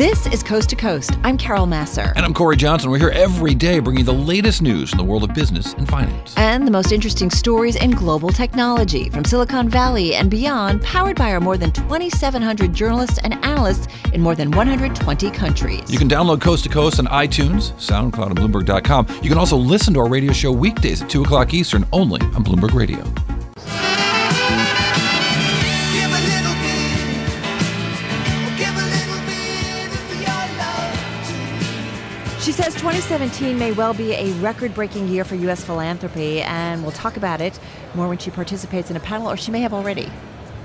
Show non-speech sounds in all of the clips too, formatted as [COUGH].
This is Coast to Coast. I'm Carol Massar. And I'm Cory Johnson. We're here every day bringing you the latest news in the world of business and finance. And the most interesting stories in global technology from Silicon Valley and beyond, powered by our more than 2,700 journalists and analysts in more than 120 countries. You can download Coast to Coast on iTunes, SoundCloud, and Bloomberg.com. You can also listen to our radio show weekdays at 2 o'clock Eastern only on Bloomberg Radio. She says 2017 may well be a record breaking year for U.S. philanthropy, and we'll talk about it more when she participates in a panel, or she may have already.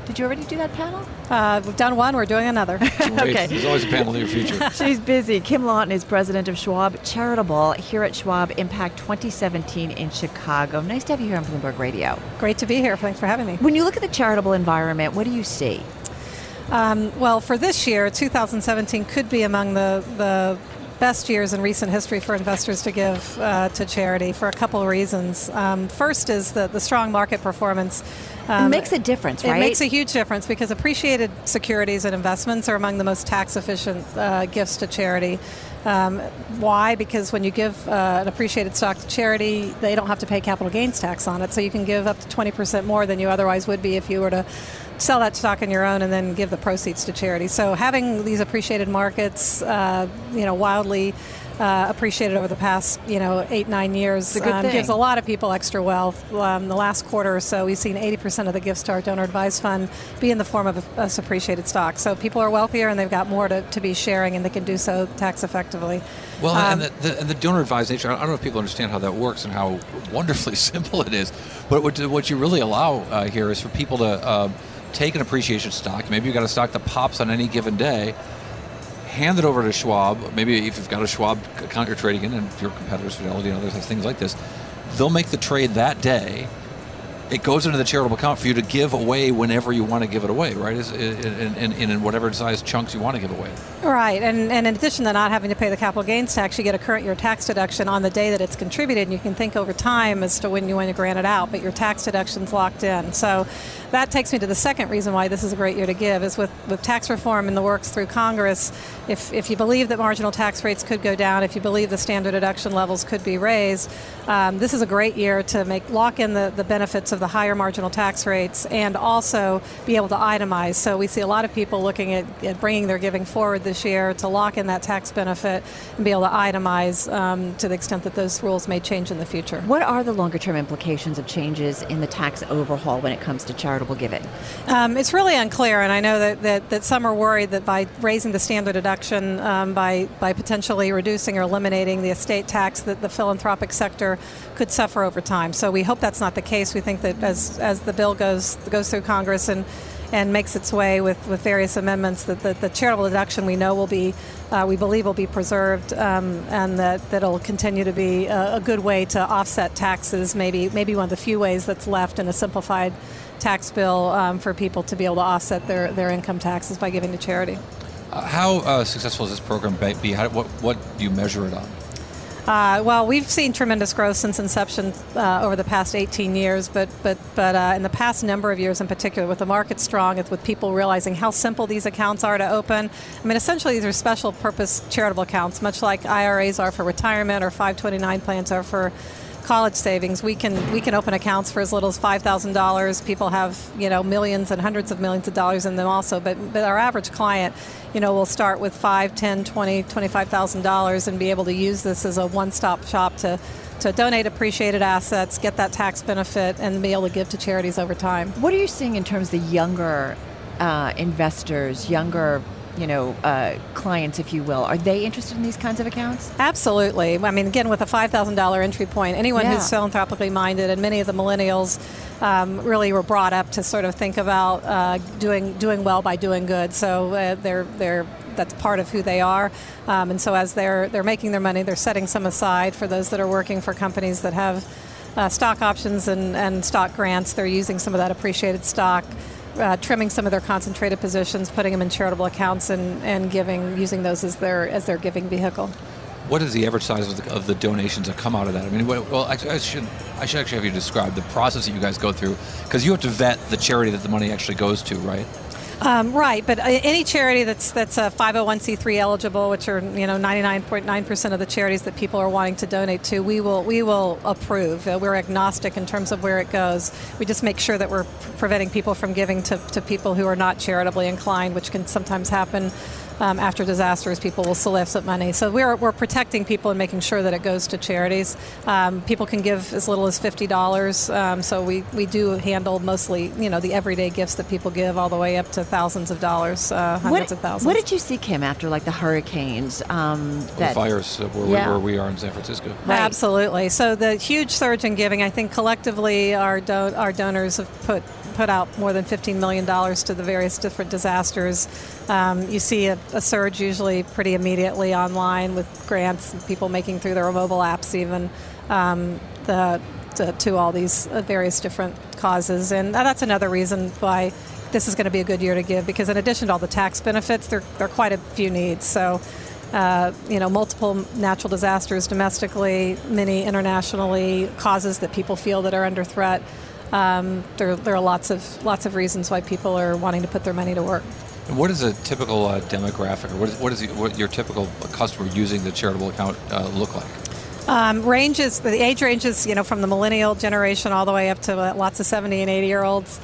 Did you already do that panel? Uh, we've done one, we're doing another. [LAUGHS] okay. There's always a panel in your future. [LAUGHS] She's busy. Kim Laughton is president of Schwab Charitable here at Schwab Impact 2017 in Chicago. Nice to have you here on Bloomberg Radio. Great to be here. Thanks for having me. When you look at the charitable environment, what do you see? Um, well, for this year, 2017 could be among the, the best years in recent history for investors to give uh, to charity for a couple of reasons. Um, first is the, the strong market performance. Um, it makes a difference, right? It makes a huge difference because appreciated securities and investments are among the most tax efficient uh, gifts to charity. Um, why? Because when you give uh, an appreciated stock to charity, they don't have to pay capital gains tax on it. So you can give up to 20% more than you otherwise would be if you were to sell that stock on your own and then give the proceeds to charity. So having these appreciated markets, uh, you know, wildly uh, appreciated over the past, you know, eight nine years. Um, gives a lot of people extra wealth. Um, the last quarter or so, we've seen 80% of the gifts to our donor advised fund be in the form of a, a appreciated stock. So people are wealthier and they've got more to, to be sharing, and they can do so tax effectively. Well, um, and, the, the, and, the, donor advised nature, I don't know if people understand how that works and how wonderfully [LAUGHS] simple it is. But what, what you really allow uh, here is for people to um, take an appreciation stock. Maybe you've got a stock that pops on any given day hand it over to Schwab. Maybe if you've got a Schwab account you're trading in, and your competitors, Fidelity and others, have things like this, they'll make the trade that day. It goes into the charitable account for you to give away whenever you want to give it away, right? In, in, in, in whatever size chunks you want to give away. Right, and, and in addition to not having to pay the capital gains tax, you get a current year tax deduction on the day that it's contributed, and you can think over time as to when you want to grant it out, but your tax deduction's locked in. So that takes me to the second reason why this is a great year to give is with, with tax reform in the works through Congress, if, if you believe that marginal tax rates could go down, if you believe the standard deduction levels could be raised, um, this is a great year to make lock in the, the benefits of the higher marginal tax rates and also be able to itemize. So we see a lot of people looking at, at bringing their giving forward this year to lock in that tax benefit and be able to itemize um, to the extent that those rules may change in the future. What are the longer term implications of changes in the tax overhaul when it comes to charitable giving? Um, it's really unclear, and I know that, that, that, some are worried that by raising the standard deduction, um, by, by potentially reducing or eliminating the estate tax, that the philanthropic sector could suffer over time. So we hope that's not the case. We think that as, as the bill goes, goes through Congress and and makes its way with, with various amendments that the, the charitable deduction we know will be, uh, we believe will be preserved um, and that, that it'll continue to be a, a, good way to offset taxes, maybe, maybe one of the few ways that's left in a simplified tax bill um, for people to be able to offset their, their income taxes by giving to charity. Uh, how uh, successful is this program be? How, what, what do you measure it on? Uh, well, we've seen tremendous growth since inception uh, over the past 18 years, but but but uh, in the past number of years, in particular, with the market strong, with people realizing how simple these accounts are to open. I mean, essentially, these are special purpose charitable accounts, much like IRAs are for retirement or 529 plans are for college savings. We can we can open accounts for as little as five thousand dollars. People have you know millions and hundreds of millions of dollars in them also. But but our average client, you know, will start with five, ten, twenty, twenty-five thousand dollars and be able to use this as a one-stop shop to to donate appreciated assets, get that tax benefit, and be able to give to charities over time. What are you seeing in terms of the younger uh, investors, younger you know, uh, clients, if you will, are they interested in these kinds of accounts? Absolutely. I mean, again, with a $5,000 entry point, anyone yeah. who's philanthropically minded, and many of the millennials um, really were brought up to sort of think about uh, doing doing well by doing good. So uh, they're they're that's part of who they are. Um, and so as they're they're making their money, they're setting some aside for those that are working for companies that have uh, stock options and, and stock grants. They're using some of that appreciated stock uh, trimming some of their concentrated positions, putting them in charitable accounts, and, and giving using those as their as their giving vehicle. What is the average size of the, of the donations that come out of that? I mean, well, I, I, should I should actually have you describe the process that you guys go through because you have to vet the charity that the money actually goes to, right? Um, right, but uh, any charity that's that's a 501c3 eligible, which are you know 99.9 percent of the charities that people are wanting to donate to, we will we will approve. Uh, we're agnostic in terms of where it goes. We just make sure that we're preventing people from giving to, to people who are not charitably inclined, which can sometimes happen um, after disasters, people will solicit money. So we're, we're protecting people and making sure that it goes to charities. Um, people can give as little as $50. Um, so we, we do handle mostly, you know, the everyday gifts that people give all the way up to thousands of dollars, uh, hundreds what, of thousands. What did you see, Kim, after like the hurricanes? Um, that, the fires uh, where, yeah. we, where we are in San Francisco. Right. Absolutely. So the huge surge in giving, I think collectively our, do- our donors have put put out more than $15 million to the various different disasters. Um, you see a, a, surge usually pretty immediately online with grants and people making through their mobile apps even um, the, to, to, all these uh, various different causes. And that's another reason why this is going to be a good year to give because in addition to all the tax benefits, there, there are quite a few needs. So uh, you know, multiple natural disasters domestically, many internationally, causes that people feel that are under threat. Um, there, there, are lots of lots of reasons why people are wanting to put their money to work. And what is a typical uh, demographic, or what is, what is the, what your typical customer using the charitable account uh, look like? Um, ranges the age ranges, you know, from the millennial generation all the way up to uh, lots of 70 and 80 year olds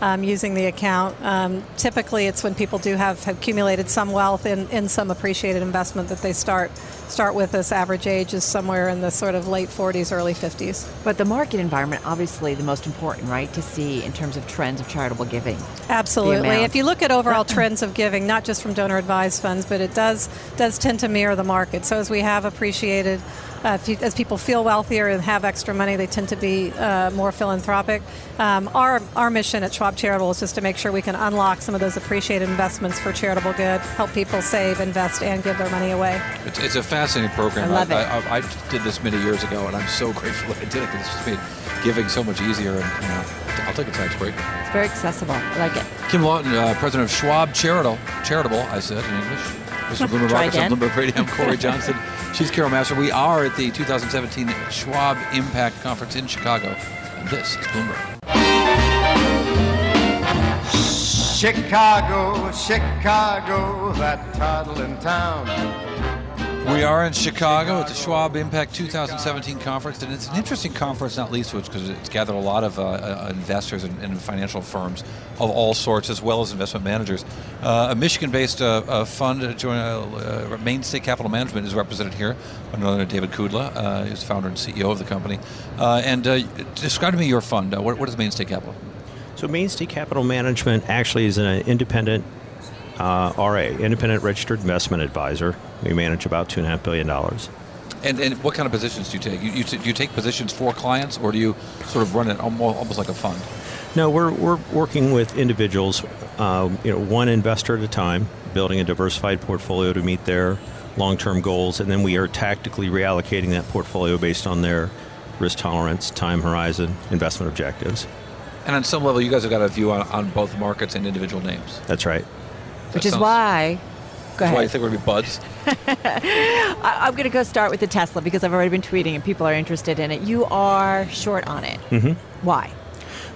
um, using the account. Um, typically, it's when people do have accumulated some wealth in, in some appreciated investment that they start start with. This average age is somewhere in the sort of late 40s, early 50s. But the market environment, obviously, the most important, right, to see in terms of trends of charitable giving. Absolutely. If you look at overall [CLEARS THROAT] trends of giving, not just from donor advised funds, but it does does tend to mirror the market. So as we have appreciated uh, you, as people feel wealthier and have extra money, they tend to be uh, more philanthropic. Um, our, our mission at Schwab Charitable is just to make sure we can unlock some of those appreciated investments for charitable good, help people save, invest, and give their money away. It's, it's a fascinating program. I love I, it. I, I, did this many years ago, and I'm so [LAUGHS] grateful that I did it because it's just made giving so much easier. And you know, I'll take a tax break. It's very accessible. I like it. Kim Laughton, uh, president of Schwab Charitable, Charitable, I said in English. Mr. [LAUGHS] Again. Bloomberg Radio. I'm Cory [LAUGHS] Johnson. She's Carol Massar. We are at the 2017 Schwab Impact Conference in Chicago. And this is Bloomberg. Chicago, Chicago, that toddling town. We are in Chicago at the Schwab Impact 2017 conference, and it's an interesting conference, not least because it's gathered a lot of uh, uh, investors and, and, financial firms of all sorts, as well as investment managers. Uh, a Michigan-based uh, uh fund, uh, Mainstay Capital Management, is represented here. Another David Kudla, who's founder and CEO of the company. and describe to me your fund. What, what is Mainstay Capital? So Mainstay Capital Management actually is an independent uh, RA, independent registered investment advisor. We manage about two and a half billion dollars. And, and what kind of positions do you take? You, you, do you take positions for clients, or do you sort of run it almost, almost like a fund? No, we're, we're working with individuals, uh, you know, one investor at a time, building a diversified portfolio to meet their long-term goals, and then we are tactically reallocating that portfolio based on their risk tolerance, time horizon, investment objectives. And on some level, you guys have got a view on, on both markets and individual names. That's right. Which is why. Go ahead. Why you think we're going to be buds? [LAUGHS] I, am going to go start with the Tesla because I've already been tweeting and people are interested in it. You are short on it. Mm-hmm. Why?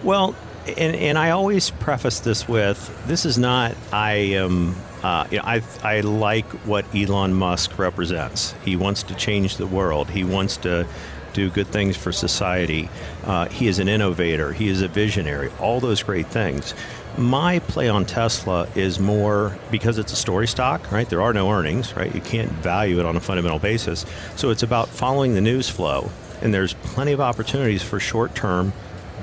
Well, and, and I always preface this with this is not I am uh, you know, I, I like what Elon Musk represents. He wants to change the world. He wants to do good things for society. Uh, he is an innovator. He is a visionary. All those great things. My play on Tesla is more because it's a story stock, right? There are no earnings, right? You can't value it on a fundamental basis. So it's about following the news flow, and there's plenty of opportunities for short term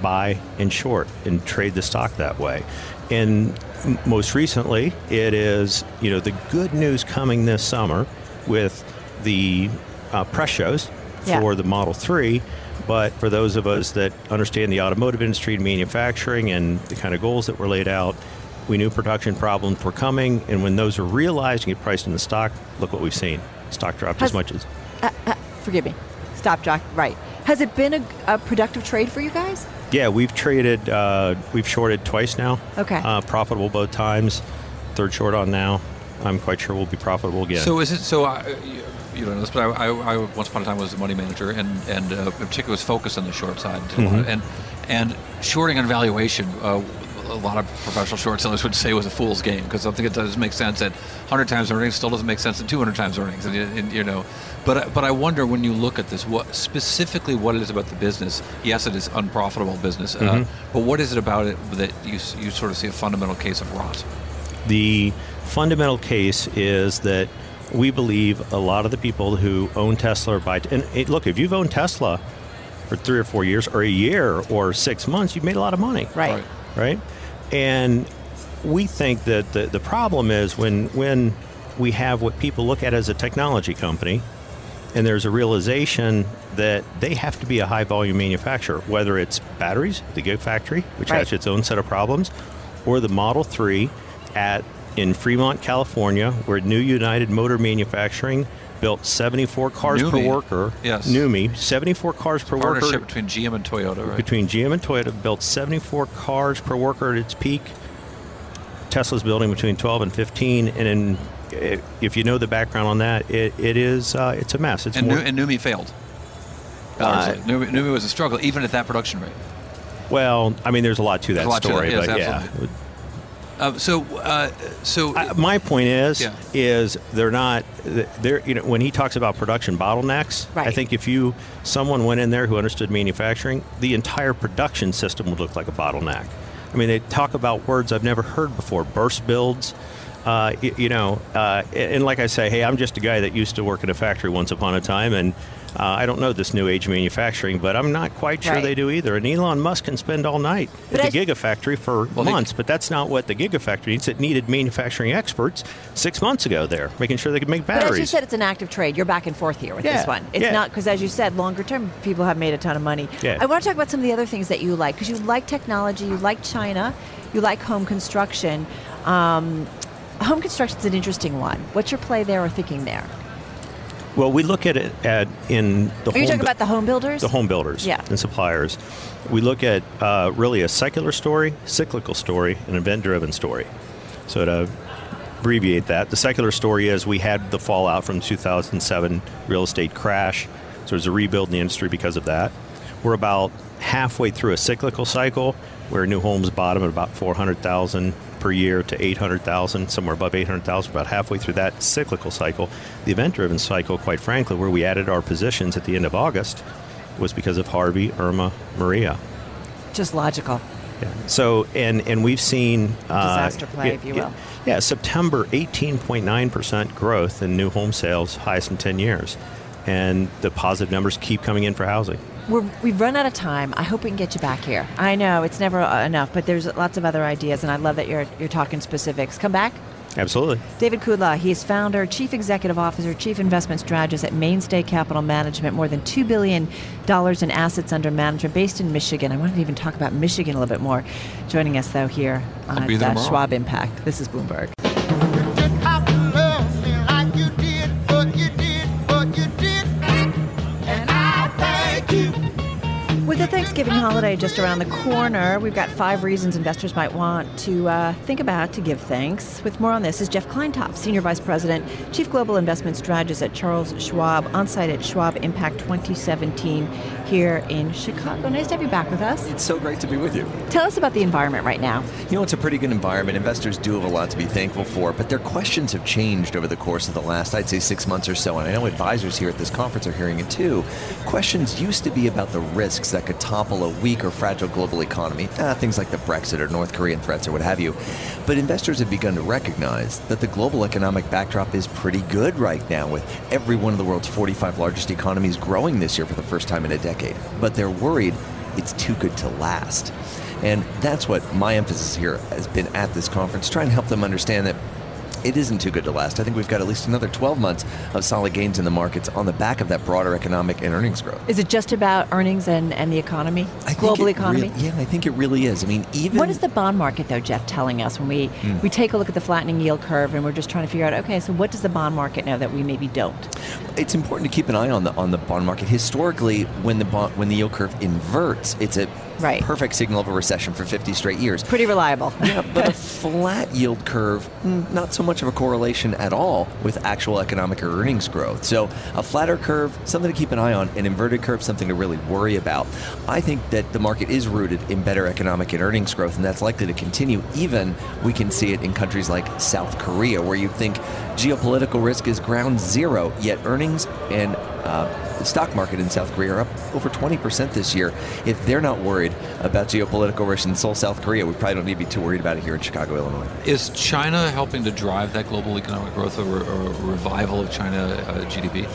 buy and short and trade the stock that way. And most recently, it is you know the good news coming this summer with the uh, press shows yeah. for the Model 3 but for those of us that understand the automotive industry and manufacturing and the kind of goals that were laid out, we knew production problems were coming. And when those are realized and get priced in the stock, look what we've seen. Stock dropped Has, as much as. Uh, uh, forgive me. Stop, Jock. Right. Has it been a, a, productive trade for you guys? Yeah, we've traded, uh, we've shorted twice now. Okay. Uh, profitable both times. Third short on now. I'm quite sure we'll be profitable again. So is it so? Uh, you know this, but I, I, I, once upon a time was a money manager, and and uh, in particular was focused on the short side, mm-hmm. and and shorting on valuation. Uh, a lot of professional short sellers would say was a fool's game because I think it does make sense at 100 times earnings still doesn't make sense at 200 times earnings, and, and you know. But but I wonder when you look at this, what specifically what it is about the business? Yes, it is unprofitable business, uh, but what is it about it that you you sort of see a fundamental case of rot? The fundamental case is that we believe a lot of the people who own Tesla or buy. And it, look, if you've owned Tesla for three or four years, or a year, or six months, you've made a lot of money. Right. right? And we think that the, the problem is when when we have what people look at as a technology company, and there's a realization that they have to be a high volume manufacturer, whether it's batteries, the Gigafactory, which Right. has its own set of problems, or the Model 3 at in Fremont, California, where New United Motor Manufacturing built 74 cars per worker. Yes. NUMMI, 74 cars per worker Partnership between GM and Toyota, right? between GM and Toyota built 74 cars per worker at its peak. Tesla's building between 12 and 15, and in, if you know the background on that, it, it is uh, it's a mess. It's and, more, and NUMMI failed. Uh. NUMMI, NUMMI was a struggle, even at that production rate. well, I mean, there's a lot to that lot to story, that, yes, but absolutely. Uh, so, uh, so. I, my point is, Yeah. is they're not they're you know when he talks about production bottlenecks, I think if you someone went in there who understood manufacturing, the entire production system would look like a bottleneck. I mean, they talk about words I've never heard before: burst builds. Uh, y- you know, uh, and like I say, hey, I'm just a guy that used to work in a factory once upon a time, and uh, I don't know this new age manufacturing, but I'm not quite sure Right. they do either. And Elon Musk can spend all night But at the I- Gigafactory for Well, they- months, but that's not what the Gigafactory needs. It needed manufacturing experts six months ago there, making sure they could make batteries. But as you said, it's an active trade. You're back and forth here with Yeah, this one. It's yeah. not because, as you said, longer term, people have made a ton of money. Yeah. I want to talk about some of the other things that you like because you like technology, you like China, you like home construction. Um, home construction is an interesting one. What's your play there or thinking there? Well, we look at it at in the Are you home talking bu- about the home builders? the home builders Yeah. and suppliers. We look at uh, really a secular story, cyclical story, and event-driven story. So to abbreviate that, the secular story is we had the fallout from 2007 real estate crash. So there's a rebuild in the industry because of that. We're about halfway through a cyclical cycle where new homes bottom at about 400,000 per year to 800,000, somewhere above 800,000, about halfway through that cyclical cycle. The event driven cycle, quite frankly, where we added our positions at the end of August, was because of Harvey, Irma, Maria. Just logical. Yeah. So, and and we've seen uh, Disaster play, if you will. Yeah, September, 18.9% growth in new home sales, highest in 10 years, and the positive numbers keep coming in for housing. We're, we've run out of time. I hope we can get you back here. I know it's never uh, enough, but there's lots of other ideas, and I love that you're, you're talking specifics. Come back. Absolutely. David Kudla, he is founder, chief executive officer, chief investment strategist at Mainstay Capital Management, more than $2 billion in assets under management based in Michigan. I wanted to even talk about Michigan a little bit more. Joining us, though, here on be uh. Schwab Impact. This is Bloomberg. Holiday just around the corner, we've got five reasons investors might want to uh, think about to give thanks. With more on this is Jeff Kleintop, Senior Vice President, Chief Global Investment Strategist at Charles Schwab, on site at Schwab Impact 2017 here in Chicago. Nice to have you back with us. It's so great to be with you. Tell us about the environment right now. You know, it's a pretty good environment. Investors do have a lot to be thankful for, but their questions have changed over the course of the last, I'd say, six months or so. And I know advisors here at this conference are hearing it too. Questions used to be about the risks that could topple a weak or fragile global economy, ah, things like the Brexit or North Korean threats or what have you. But investors have begun to recognize that the global economic backdrop is pretty good right now, with every one of the world's 45 largest economies growing this year for the first time in a decade. But they're worried it's too good to last. And that's what my emphasis here has been at this conference, trying to help them understand that it isn't too good to last. I think we've got at least another 12 months of solid gains in the markets on the back of that broader economic and earnings growth. Is it just about earnings and, and the economy, I global economy? yeah, I think it really is. I mean, even What is the bond market, though, Jeff, telling us when we, Hmm. we take a look at the flattening yield curve and we're just trying to figure out, okay, so what does the bond market know that we maybe don't? it's important to keep an eye on the on the bond market. Historically, when the bond, when the yield curve inverts, it's a Right. Perfect signal of a recession for 50 straight years. Pretty reliable. Yeah, but a flat yield curve, mm, not so much of a correlation at all with actual economic or earnings growth. So a flatter curve, something to keep an eye on. An inverted curve, something to really worry about. I think that the market is rooted in better economic and earnings growth, and that's likely to continue. Even we can see it in countries like South Korea, where you'd think geopolitical risk is ground zero, yet earnings and uh, the stock market in South Korea are up over 20% this year. If they're not worried about geopolitical risk in Seoul, South Korea, we probably don't need to be too worried about it here in Chicago, Illinois. Is China helping to drive that global economic growth or, or revival of China uh, GDP?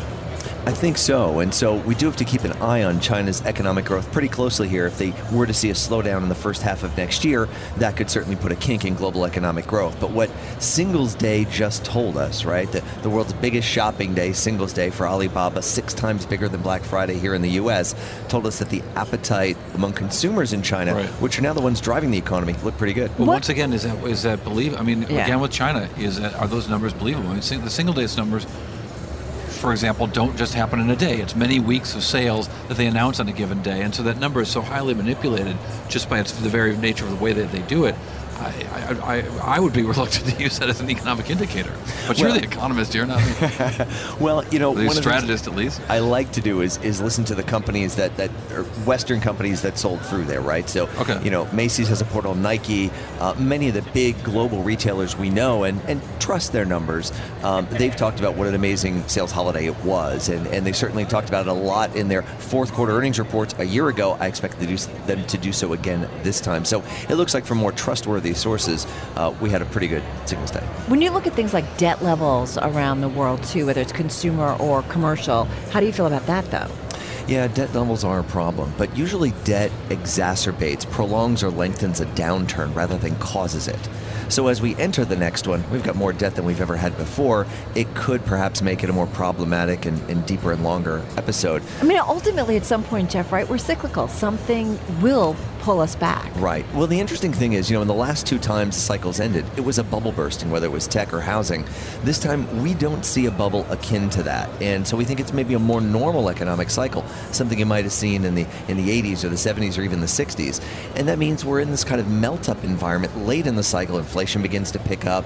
I think so. And so we do have to keep an eye on China's economic growth pretty closely here. If they were to see a slowdown in the first half of next year, that could certainly put a kink in global economic growth. But what Singles Day just told us, right? The, the world's biggest shopping day, Singles Day for Alibaba, six times bigger than Black Friday here in the US, told us that the appetite among consumers in China, Right. which are now the ones driving the economy, look pretty good. Well, What- once again, is that is that believe? I mean, Yeah. again with China, is that are those numbers believable? I mean, the single days numbers, for example, don't just happen in a day. It's many weeks of sales that they announce on a given day, and so that number is so highly manipulated just by its the very nature of the way that they do it. I, I, I, would be reluctant to use that as an economic indicator. But you're the economist, you're not [LAUGHS] Well, you know, the one of the things- strategist at least. I like to do is, is listen to the companies that, that are Western companies that sold through there, right? So, Okay. you know, Macy's has a portal, Nike, uh, many of the big global retailers we know and, and trust their numbers. Um, they've talked about what an amazing sales holiday it was, and, and they certainly talked about it a lot in their fourth quarter earnings reports a year ago. I expect to do, s- them to do so again this time. So it looks like for more trustworthy sources, uh, we had a pretty good Singles Day. When you look at things like debt levels around the world too, whether it's consumer or commercial, how do you feel about that though? Yeah, debt levels are a problem, but usually debt exacerbates, prolongs, or lengthens a downturn rather than causes it. So as we enter the next one, we've got more debt than we've ever had before. It could perhaps make it a more problematic and, and deeper and longer episode. I mean, ultimately, at some point, Jeff, right? We're cyclical. Something will pull us back. Right. Well, the interesting thing is, you know, in the last two times the cycles ended, it was a bubble bursting, whether it was tech or housing. This time, we don't see a bubble akin to that, and so we think it's maybe a more normal economic cycle, something you might have seen in the in the 80s or the 70s or even the 60s. And that means we're in this kind of melt-up environment late in the cycle. Inflation begins to pick up,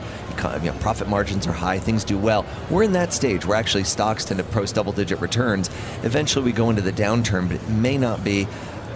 you know, profit margins are high, things do well. We're in that stage where actually stocks tend to post double-digit returns. Eventually, we go into the downturn, but it may not be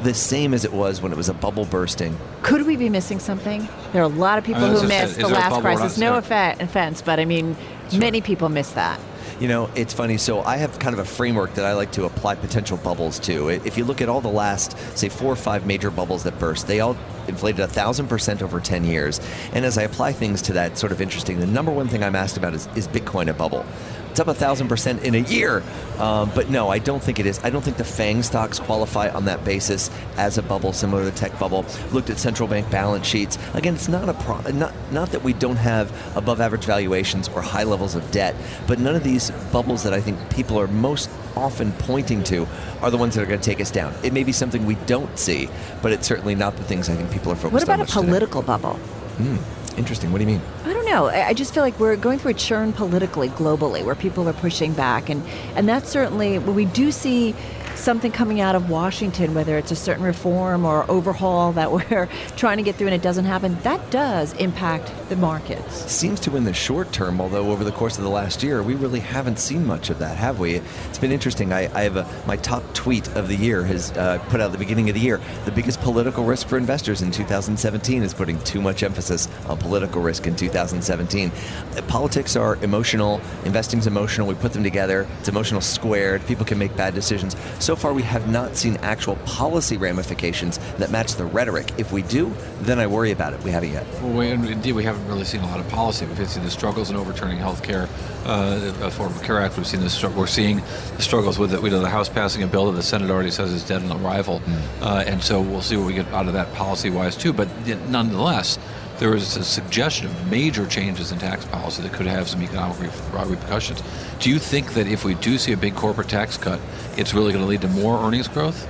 the same as it was when it was a bubble bursting. Could we be missing something? There are a lot of people I was who missed the last crisis. No offense, but I mean, many people miss that. You know, it's funny. So I have kind of a framework that I like to apply potential bubbles to. If you look at all the last, say, four or five major bubbles that burst, they all inflated a thousand percent over 10 years. And as I apply things to that, sort of interesting. The number one thing I'm asked about is, is Bitcoin a bubble? It's up a thousand percent in a year. Um, but no, I don't think it is. I don't think the FANG stocks qualify on that basis as a bubble, similar to the tech bubble. Looked at central bank balance sheets. Again, it's not a pro- not not that we don't have above average valuations or high levels of debt, but none of these bubbles that I think people are most often pointing to are the ones that are going to take us down. It may be something we don't see, but it's certainly not the things I think people are focused on. What on. about a much today. political bubble? Interesting. What do you mean? I don't know. I just feel like we're going through a churn politically, globally, where people are pushing back, and and that's certainly when we do see something coming out of Washington, whether it's a certain reform or overhaul that [LAUGHS] we're trying to get through and it doesn't happen. That does impact the markets. seems to in the short term, although over the course of the last year, we really haven't seen much of that, have we? It's been interesting. I, I have a, my top tweet of the year has uh, put out at the beginning of the year. The biggest political risk for investors in 2017 is putting too much emphasis on political risk in 2017. Uh, Politics are emotional, investing's emotional. We put them together. It's emotional squared. People can make bad decisions. So far, we have not seen actual policy ramifications that match the rhetoric. If we do, then I worry about it. We haven't yet. Well, we, indeed, we haven't really seen a lot of policy. We've seen the struggles in overturning health care, uh, the Affordable Care Act. We've seen the str- we're seeing the struggles with it. We know the House passing a bill that the Senate already says is dead on arrival, uh, and so we'll see what we get out of that policy-wise too. But nonetheless, there is a suggestion of major changes in tax policy that could have some economic repercussions. Do you think that if we do see a big corporate tax cut, it's really going to lead to more earnings growth?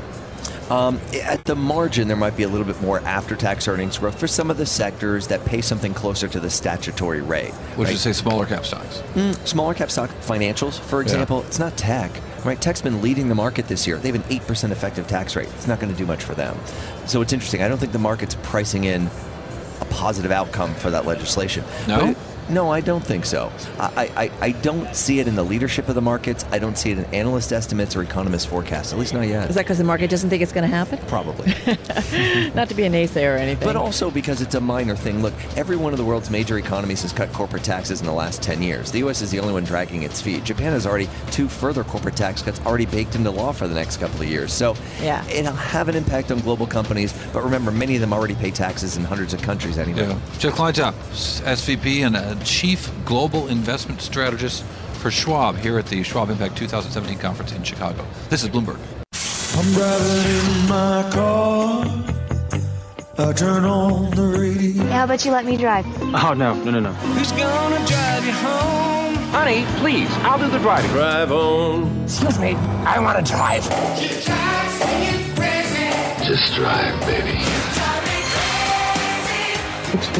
Um, at the margin, there might be a little bit more after-tax earnings growth for some of the sectors that pay something closer to the statutory rate. Would right? you say smaller cap stocks? Mm, smaller cap stock financials, for example, it's not tech. Right? Tech's been leading the market this year. They have an 8% effective tax rate. It's not going to do much for them. So it's interesting. I don't think the market's pricing in a positive outcome for that legislation. No? But no, I don't think so. I, I, I don't see it in the leadership of the markets. I don't see it in analyst estimates or economist forecasts, at least not yet. Is that because the market doesn't think it's going to happen? Probably. [LAUGHS] Not to be a naysayer or anything. But also because it's a minor thing. Look, every one of the world's major economies has cut corporate taxes in the last 10 years. The U.S. is the only one dragging its feet. Japan has already two further corporate tax cuts already baked into law for the next couple of years. So Yeah. it'll have an impact on global companies. But remember, many of them already pay taxes in hundreds of countries anyway. Yeah. Jeff Kleintop, SVP and uh, Chief Global Investment Strategist for Schwab here at the Schwab Impact 2017 conference in Chicago. This is Bloomberg. I'm driving in my car. I turn on the radio. How about you let me drive? Oh, no, no, no, no. Who's gonna drive you home? Honey, please, I'll do the driving. Drive on. Excuse me, I want to drive. Just drive, baby. It's the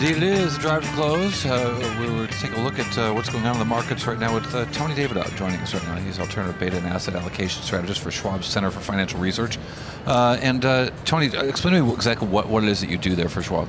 It is the Drive to Close. Uh, we were taking a look at uh, what's going on in the markets right now with uh, Tony Davidow joining us right now. He's alternative beta and asset allocation strategist for Schwab Center for Financial Research. Uh, and uh, Tony, explain to me exactly what, what it is that you do there for Schwab.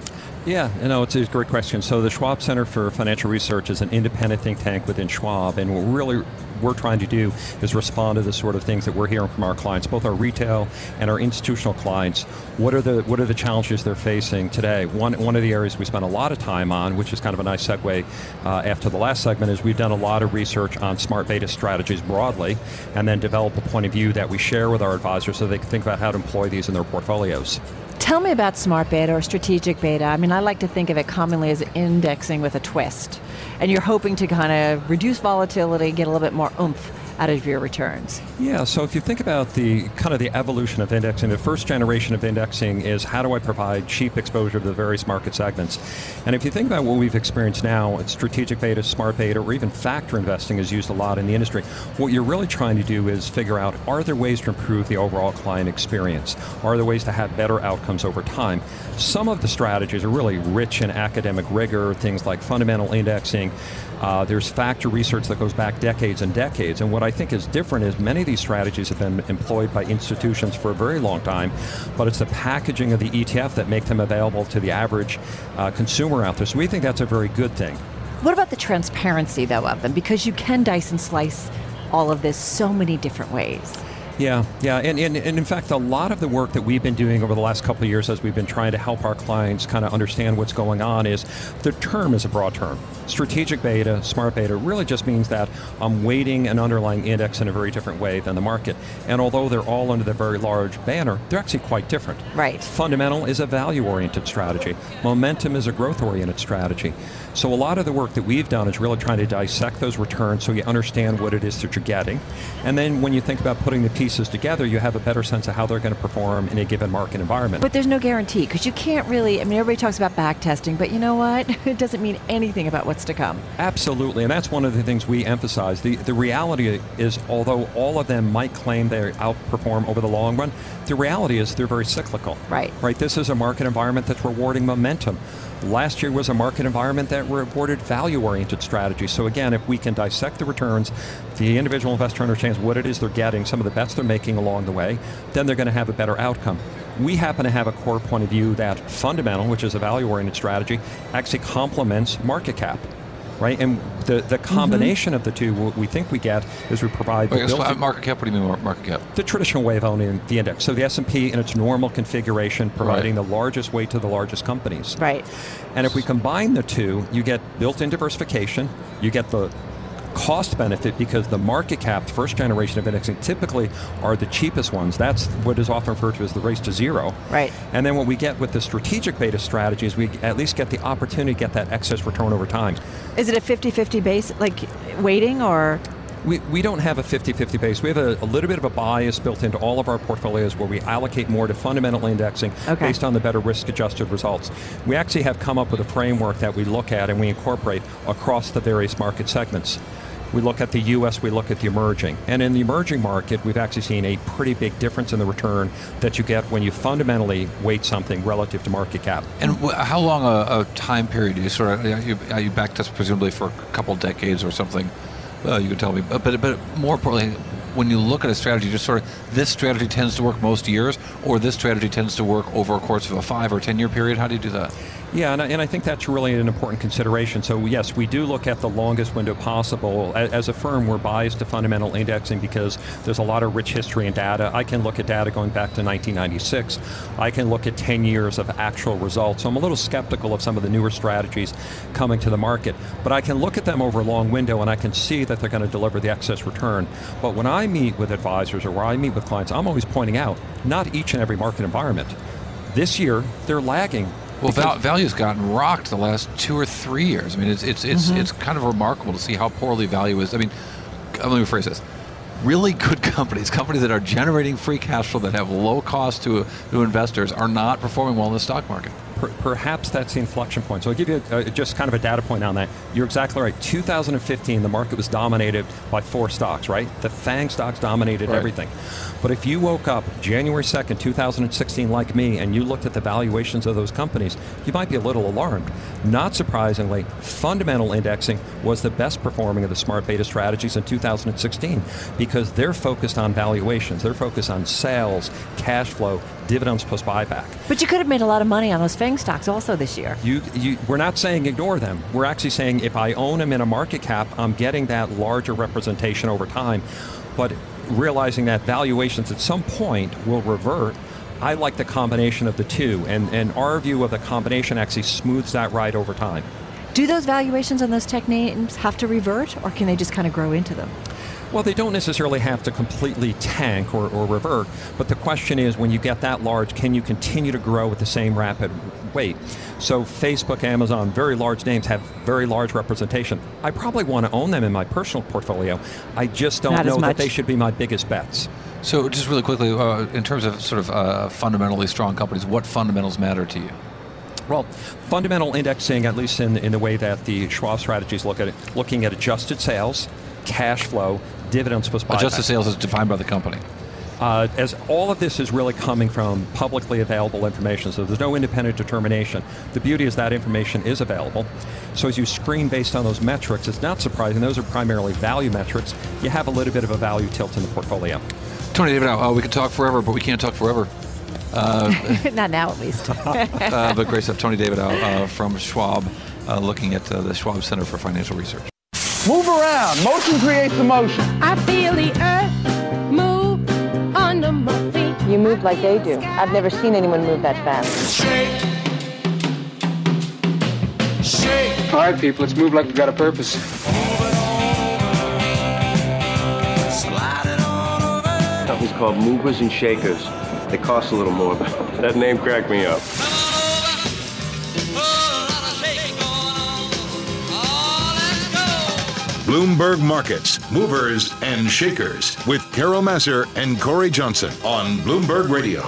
Yeah, you know, it's a great question. So the Schwab Center for Financial Research is an independent think tank within Schwab, and what really we're trying to do is respond to the sort of things that we're hearing from our clients, both our retail and our institutional clients. What are the what are the challenges they're facing today? One one of the areas we spend a lot of time on, which is kind of a nice segue uh, after the last segment, is we've done a lot of research on smart beta strategies broadly, and then develop a point of view that we share with our advisors so they can think about how to employ these in their portfolios. Tell me about smart beta or strategic beta. I mean, I like to think of it commonly as indexing with a twist. And you're hoping to kind of reduce volatility, get a little bit more oomph out of your returns. Yeah, so if you think about the kind of the evolution of indexing, the first generation of indexing is how do I provide cheap exposure to the various market segments? And if you think about what we've experienced now, it's strategic beta, smart beta, or even factor investing is used a lot in the industry. What you're really trying to do is figure out are there ways to improve the overall client experience? Are there ways to have better outcomes over time? Some of the strategies are really rich in academic rigor, things like fundamental indexing. Uh, there's factor research that goes back decades and decades. And what I think is different is many of these strategies have been employed by institutions for a very long time, but it's the packaging of the ETF that make them available to the average uh, consumer out there. So we think that's a very good thing. What about the transparency, though, of them? Because you can dice and slice all of this so many different ways. Yeah, yeah, and, and, and in fact, a lot of the work that we've been doing over the last couple of years as we've been trying to help our clients kind of understand what's going on is the term is a broad term. Strategic beta, smart beta really just means that I'm weighting an underlying index in a very different way than the market. And although they're all under the very large banner, they're actually quite different. Right. Fundamental is a value oriented strategy, momentum is a growth oriented strategy. So a lot of the work that we've done is really trying to dissect those returns so you understand what it is that you're getting. And then when you think about putting the pieces together, you have a better sense of how they're going to perform in a given market environment. But there's no guarantee because you can't really. I mean, everybody talks about back testing, but you know what? [LAUGHS] It doesn't mean anything about what's to come. Absolutely, and that's one of the things we emphasize. The, the reality is, although all of them might claim they outperform over the long run, the reality is they're very cyclical. Right. Right. This is a market environment that's rewarding momentum. Last year was a market environment that rewarded value-oriented strategies. So again, if we can dissect the returns, the individual investor understands what it is they're getting, some of the bets they're making along the way, then they're going to have a better outcome. We happen to have a core point of view that fundamental, which is a value-oriented strategy, actually complements market cap. Right, and the, the mm-hmm. combination of the two, what we think we get is we provide the Wait, so market cap, what do you mean market cap? the traditional way of owning the index. So the S&P in its normal configuration, providing Right. the largest weight to the largest companies. Right. And if we combine the two, you get built-in diversification. You get the cost benefit because the market cap, the first generation of indexing, typically are the cheapest ones. That's what is often referred to as the race to zero. Right. And then what we get with the strategic beta strategies, we at least get the opportunity to get that excess return over time. Is it a 50-50 base, like weighting, or We, we don't have a 50-50 base. We have a, a little bit of a bias built into all of our portfolios where we allocate more to fundamental indexing Okay. based on the better risk-adjusted results. We actually have come up with a framework that we look at and we incorporate across the various market segments. We look at the U.S., we look at the emerging. And in the emerging market, we've actually seen a pretty big difference in the return that you get when you fundamentally weight something relative to market cap. And how long a, a time period do you sort of you, are you backed us presumably for a couple decades or something? Uh, you can tell me, but, but but more importantly, when you look at a strategy, just sort of this strategy tends to work most years, or this strategy tends to work over a course of a five or ten year period. How do you do that? Yeah, and I, and I think that's really an important consideration. So, yes, we do look at the longest window possible. As a firm, we're biased to fundamental indexing because there's a lot of rich history and data. I can look at data going back to 1996. I can look at 10 years of actual results. So I'm a little skeptical of some of the newer strategies coming to the market. But I can look at them over a long window and I can see that they're going to deliver the excess return. But when I meet with advisors or where I meet with clients, I'm always pointing out not each and every market environment. This year, they're lagging Well, val- value's gotten rocked the last two or three years. I mean, it's it's it's, it's kind of remarkable to see how poorly value is. I mean, uh, let me rephrase this. Really good [LAUGHS] companies, companies that are generating free cash flow that have low cost to to investors, are not performing well in the stock market. Per- perhaps that's the inflection point. So I'll give you uh, just kind of a data point on that. You're exactly right. 2015, the market was dominated by four stocks, right? The FANG stocks dominated Right. everything. But if you woke up January 2nd, 2016, like me, and you looked at the valuations of those companies, you might be a little alarmed. Not surprisingly, fundamental indexing was the best performing of the smart beta strategies in 2016 because they're focused on valuations, they're focused on sales, cash flow, dividends plus buyback. But you could have made a lot of money on those FANG stocks also this year. You, you, we're not saying ignore them. We're actually saying if I own them in a market cap, I'm getting that larger representation over time. But realizing that valuations at some point will revert, I like the combination of the two. And, and our view of the combination actually smooths that ride over time. Do those valuations on those tech names have to revert, or can they just kind of grow into them? Well, they don't necessarily have to completely tank or, or revert, but the question is when you get that large, can you continue to grow at the same rapid rate? So, Facebook, Amazon, very large names have very large representation. I probably want to own them in my personal portfolio. I just don't Not know that they should be my biggest bets. So, just really quickly, uh, in terms of sort of uh, fundamentally strong companies, what fundamentals matter to you? Well, fundamental indexing, at least in, in the way that the Schwab strategies look at it, looking at adjusted sales, cash flow, dividends plus buyback. Adjusted sales is defined by the company. Uh, as all of this is really coming from publicly available information, so there's no independent determination. The beauty is that information is available. So as you screen based on those metrics, it's not surprising. Those are primarily value metrics. You have a little bit of a value tilt in the portfolio. Tony David, uh, we could talk forever, but we can't talk forever. [LAUGHS] Not now, at least. [LAUGHS] Uh, but great stuff. Tony David uh, from Schwab, uh, looking at uh, the Schwab Center for Financial Research. Move around. Motion creates emotion. I feel the earth move under my feet. You move like they do. I've never seen anyone move that fast. Shake. Shake. All right, people, let's move like we've got a purpose. Company's called Movers and Shakers. They cost a little more, but [LAUGHS] that name cracked me up. Bloomberg Markets, Movers and Shakers with Carol Massar and Cory Johnson on Bloomberg Radio.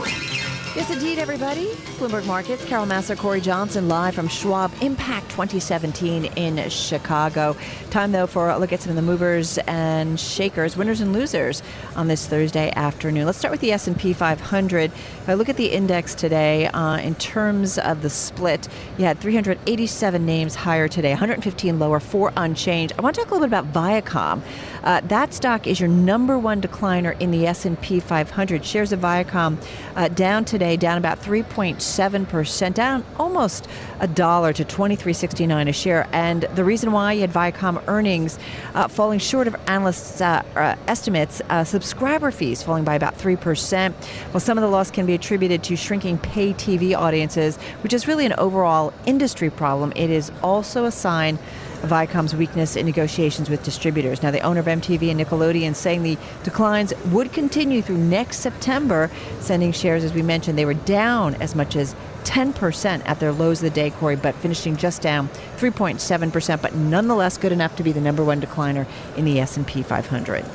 Yes, indeed, everybody. Bloomberg Markets, Carol Massar, Cory Johnson, live from Schwab Impact 2017 in Chicago. Time, though, for a look at some of the movers and shakers, winners and losers on this Thursday afternoon. Let's start with the S&P 500. If I look at the index today, uh, in terms of the split, you had 387 names higher today, 115 lower, four unchanged. I want to talk a little bit about Viacom. Uh, that stock is your number one decliner in the S&P 500. Shares of Viacom uh, down today, down about 3.7%, down almost a dollar to 23.69 a share. And the reason why you had Viacom earnings uh, falling short of analysts' uh, uh, estimates, uh, subscriber fees falling by about 3%. Well, some of the loss can be attributed to shrinking pay TV audiences, which is really an overall industry problem. It is also a sign Viacom's weakness in negotiations with distributors. Now, the owner of MTV and Nickelodeon saying the declines would continue through next September, sending shares, as we mentioned, they were down as much as 10% at their lows of the day, Cory, but finishing just down 3.7%, but nonetheless good enough to be the number one decliner in the S&P 500.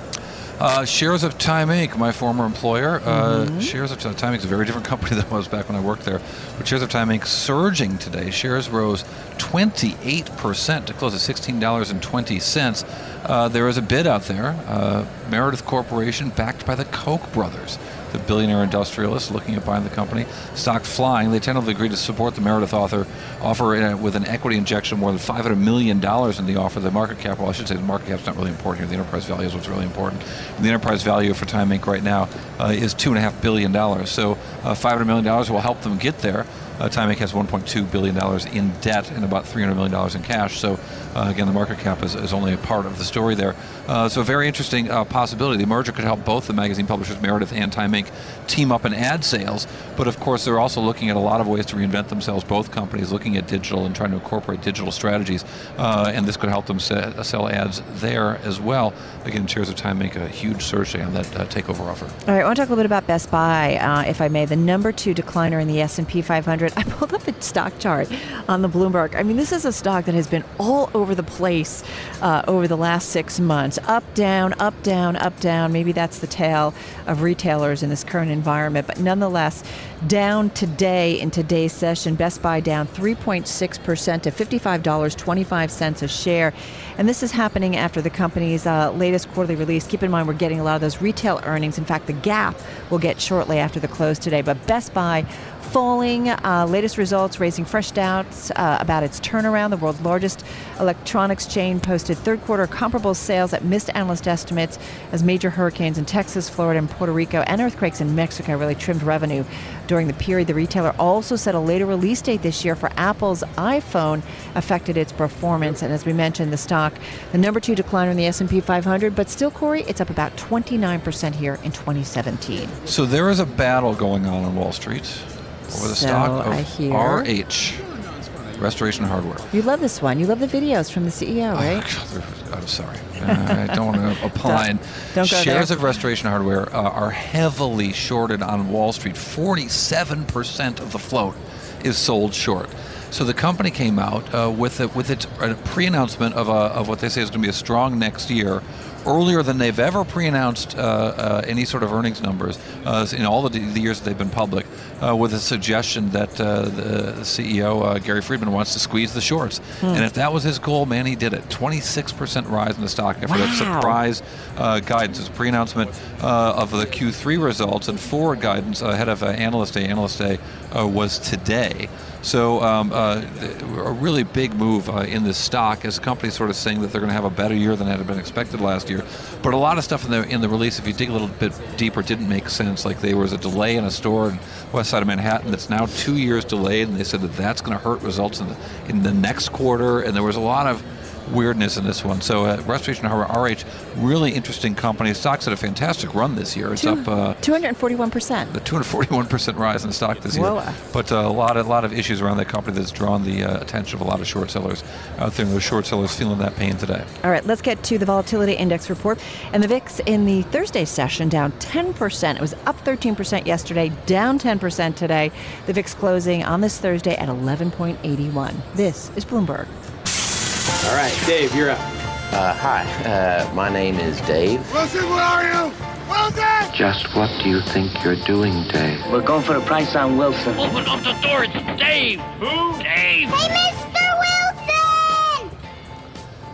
Uh, shares of Time Inc., my former employer, uh, Mhm. shares of Time Inc. is a very different [LAUGHS] company than it was back when I worked there. But shares of Time Inc. surging today. Shares rose 28% to close at $16.20. Uh, there is a bid out there. Uh, Meredith Corporation, backed by the Koch brothers, the billionaire industrialist looking at buying the company. Stock flying. They tentatively agreed to support the Meredith author offer a, with an equity injection of more than $500 million in the offer. The market cap, well, I should say the market cap's not really important here. The enterprise value is what's really important. The enterprise value for Time Inc. right now uh, is $2.5 billion. So uh, $500 million will help them get there. Uh, Time Inc. has $1.2 billion in debt and about $300 million in cash. So, uh, again, the market cap is, is only a part of the story there. Uh, so, a very interesting uh, possibility. The merger could help both the magazine publishers, Meredith and Time Inc., team up in ad sales. But, of course, they're also looking at a lot of ways to reinvent themselves, both companies looking at digital and trying to incorporate digital strategies. Uh, and this could help them se- sell ads there as well. Again, shares of Time Inc., a huge surge on that uh, takeover offer. All right, I want to talk a little bit about Best Buy, if I may. The number two decliner in the S&P 500. I pulled up the stock chart on the Bloomberg. I mean, this is a stock that has been all over the place uh, over the last six months. Up, down, up, down, up, down. Maybe that's the tale of retailers in this current environment. But nonetheless, down today in today's session. Best Buy down 3.6% to $55.25 a share. And this is happening after the company's uh, latest quarterly release. Keep in mind, we're getting a lot of those retail earnings. In fact, the gap will get shortly after the close today. But Best Buy falling. Uh, latest results raising fresh doubts uh, about its turnaround. The world's largest electronics chain posted third quarter comparable sales that missed analyst estimates as major hurricanes in Texas, Florida, and Puerto Rico and earthquakes in Mexico really trimmed revenue during the period. The retailer also set a later release date this year for Apple's iPhone affected its performance. And as we mentioned, the stock, the number two decliner in the S&P 500, but still, Cory, it's up about 29% here in 2017. So there is a battle going on on Wall Street over the So stock I of hear- RH, Restoration Hardware. You love this one. You love the videos from the CEO, Oh, right? I'm sorry. Uh, I don't want to [LAUGHS] opine. don't go Shares there. of Restoration Hardware uh, are heavily shorted on Wall Street. 47% of the float is sold short. So the company came out uh, with a, with its pre-announcement of, a, of what they say is going to be a strong next year, earlier than they've ever pre-announced uh, uh, any sort of earnings numbers uh, in all the, the years that they've been public, uh, with a suggestion that uh, the CEO uh, Gary Friedman wants to squeeze the shorts. Hmm. And if that was his goal, man, he did it. 26% rise in the stock after that surprise uh, guidance. A pre-announcement uh, of the Q3 results and forward guidance ahead of uh, Analyst Day. Analyst Day uh, was today. So um, uh, a really big move uh, in this stock as company sort of saying that they're going to have a better year than had been expected last year. But a lot of stuff in the in the release, if you dig a little bit deeper, didn't make sense. Like there was a delay in a store in west side of Manhattan that's now two years delayed, and they said that that's going to hurt results in the in the next quarter. And there was a lot of weirdness in this one. So uh, Restoration Hardware RH, really interesting company. Stock's had a fantastic run this year. It's Two- up. Uh, 241%. the 241% rise in the stock this Whoa. year. But uh, a lot, of, lot of issues around that company that's drawn the uh, attention of a lot of short sellers out there. And those short sellers feeling that pain today. All right, let's get to the volatility index report. And the VIX in the Thursday session down 10%. It was up 13% yesterday, down 10% today. The VIX closing on this Thursday at 11.81. This is Bloomberg. All right, Dave, you're up. Uh, hi, uh, my name is Dave. Wilson, where are you? Wilson! Just what do you think you're doing, Dave? We're going for a price on Wilson. Open up the door, it's Dave! Who? Dave! Hey, Mr. Wilson!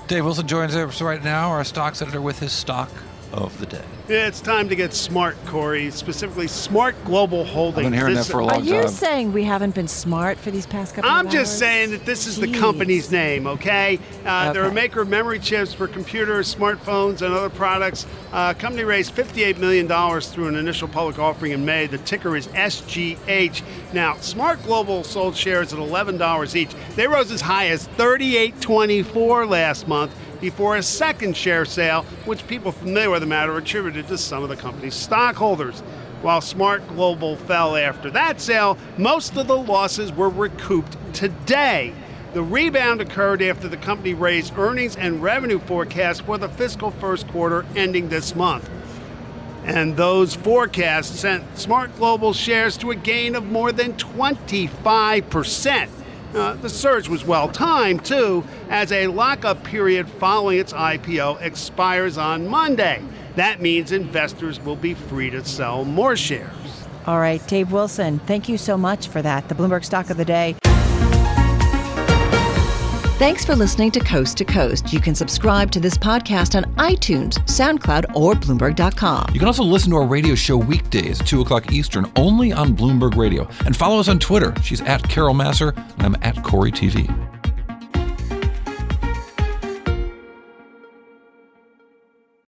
Dave Wilson joins us right now, our stocks editor, with his stock of the day. It's time to get smart, Cory. Specifically, Smart Global Holdings. I've been hearing This- that for a long Are long you time. saying we haven't been smart for these past couple I'm of just hours? saying that this is the company's name, okay? Uh, They're a maker of memory chips for computers, smartphones, and other products. Uh, company raised $58 million through an initial public offering in May. The ticker is SGH. Now, Smart Global sold shares at $11 each. They rose as high as $38.24 last month before a second share sale, which people familiar with the matter attributed to some of the company's stockholders. While Smart Global fell after that sale, most of the losses were recouped today. The rebound occurred after the company raised earnings and revenue forecasts for the fiscal first quarter ending this month. And those forecasts sent Smart Global shares to a gain of more than 25%. Uh, the surge was well timed, too, as a lockup period following its IPO expires on Monday. That means investors will be free to sell more shares. All right, Dave Wilson, thank you so much for that. The Bloomberg Stock of the Day. Thanks for listening to Coast to Coast. You can subscribe to this podcast on iTunes, SoundCloud, or Bloomberg.com. You can also listen to our radio show weekdays 2 o'clock Eastern only on Bloomberg Radio. And follow us on Twitter. She's at Carol Massar, and I'm at Cory TV.